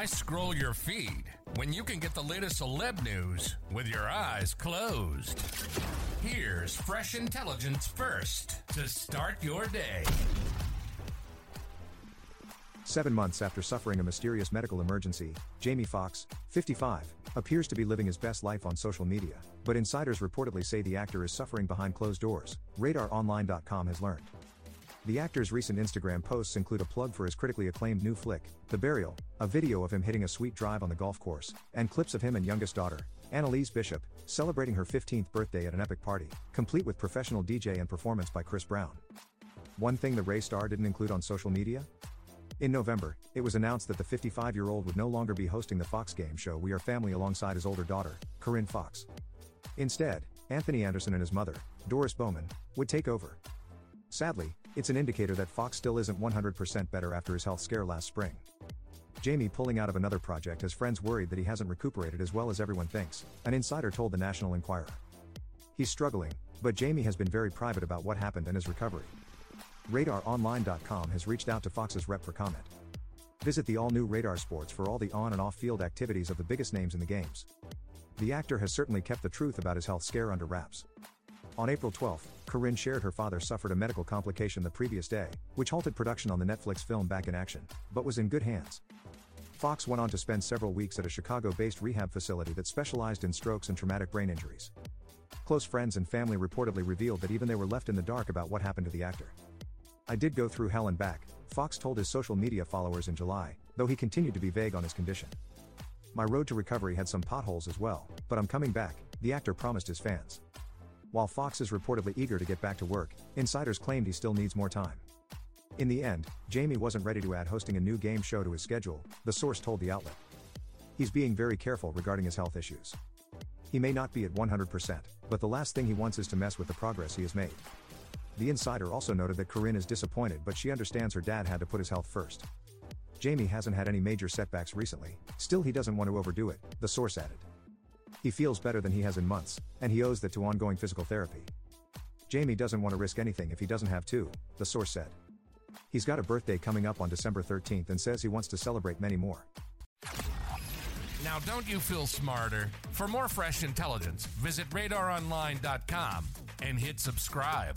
Why scroll your feed when you can get the latest celeb news with your eyes closed? Here's fresh intelligence first to start your day. Seven months after suffering a mysterious medical emergency, Jamie Foxx, 55, appears to be living his best life on social media, but insiders reportedly say the actor is suffering behind closed doors, RadarOnline.com has learned. The actor's recent Instagram posts include a plug for his critically acclaimed new flick, The Burial, a video of him hitting a sweet drive on the golf course, and clips of him and youngest daughter, Annalise Bishop, celebrating her 15th birthday at an epic party, complete with professional DJ and performance by Chris Brown. One thing the Ray star didn't include on social media? In November, it was announced that the 55 year old would no longer be hosting the Fox game show We Are Family alongside his older daughter, Corinne Foxx. Instead, Anthony Anderson and his mother, Doris Bowman, would take over. Sadly, it's an indicator that Foxx still isn't 100% better after his health scare last spring. Jamie pulling out of another project has friends worried that he hasn't recuperated as well as everyone thinks, an insider told the National Enquirer. He's struggling, but Jamie has been very private about what happened and his recovery. RadarOnline.com has reached out to Foxx's rep for comment. Visit the all new Radar Sports for all the on and off field activities of the biggest names in the games. The actor has certainly kept the truth about his health scare under wraps. On April 12, Corinne shared her father suffered a medical complication the previous day, which halted production on the Netflix film Back in Action, but was in good hands. Foxx went on to spend several weeks at a Chicago based rehab facility that specialized in strokes and traumatic brain injuries. Close friends and family reportedly revealed that even they were left in the dark about what happened to the actor. I did go through hell and back, Foxx told his social media followers in July, though he continued to be vague on his condition. My road to recovery had some potholes as well, but I'm coming back, the actor promised his fans. While Foxx is reportedly eager to get back to work, insiders claimed he still needs more time. In the end, Jamie wasn't ready to add hosting a new game show to his schedule, the source told the outlet. He's being very careful regarding his health issues. He may not be at 100%, but the last thing he wants is to mess with the progress he has made. The insider also noted that Corinne is disappointed but she understands her dad had to put his health first. Jamie hasn't had any major setbacks recently, still he doesn't want to overdo it, the source added. He feels better than he has in months, and he owes that to ongoing physical therapy. Jamie doesn't want to risk anything if he doesn't have to, the source said. He's got a birthday coming up on December 13th and says he wants to celebrate many more. Now, don't you feel smarter? For more fresh intelligence, visit radaronline.com and hit subscribe.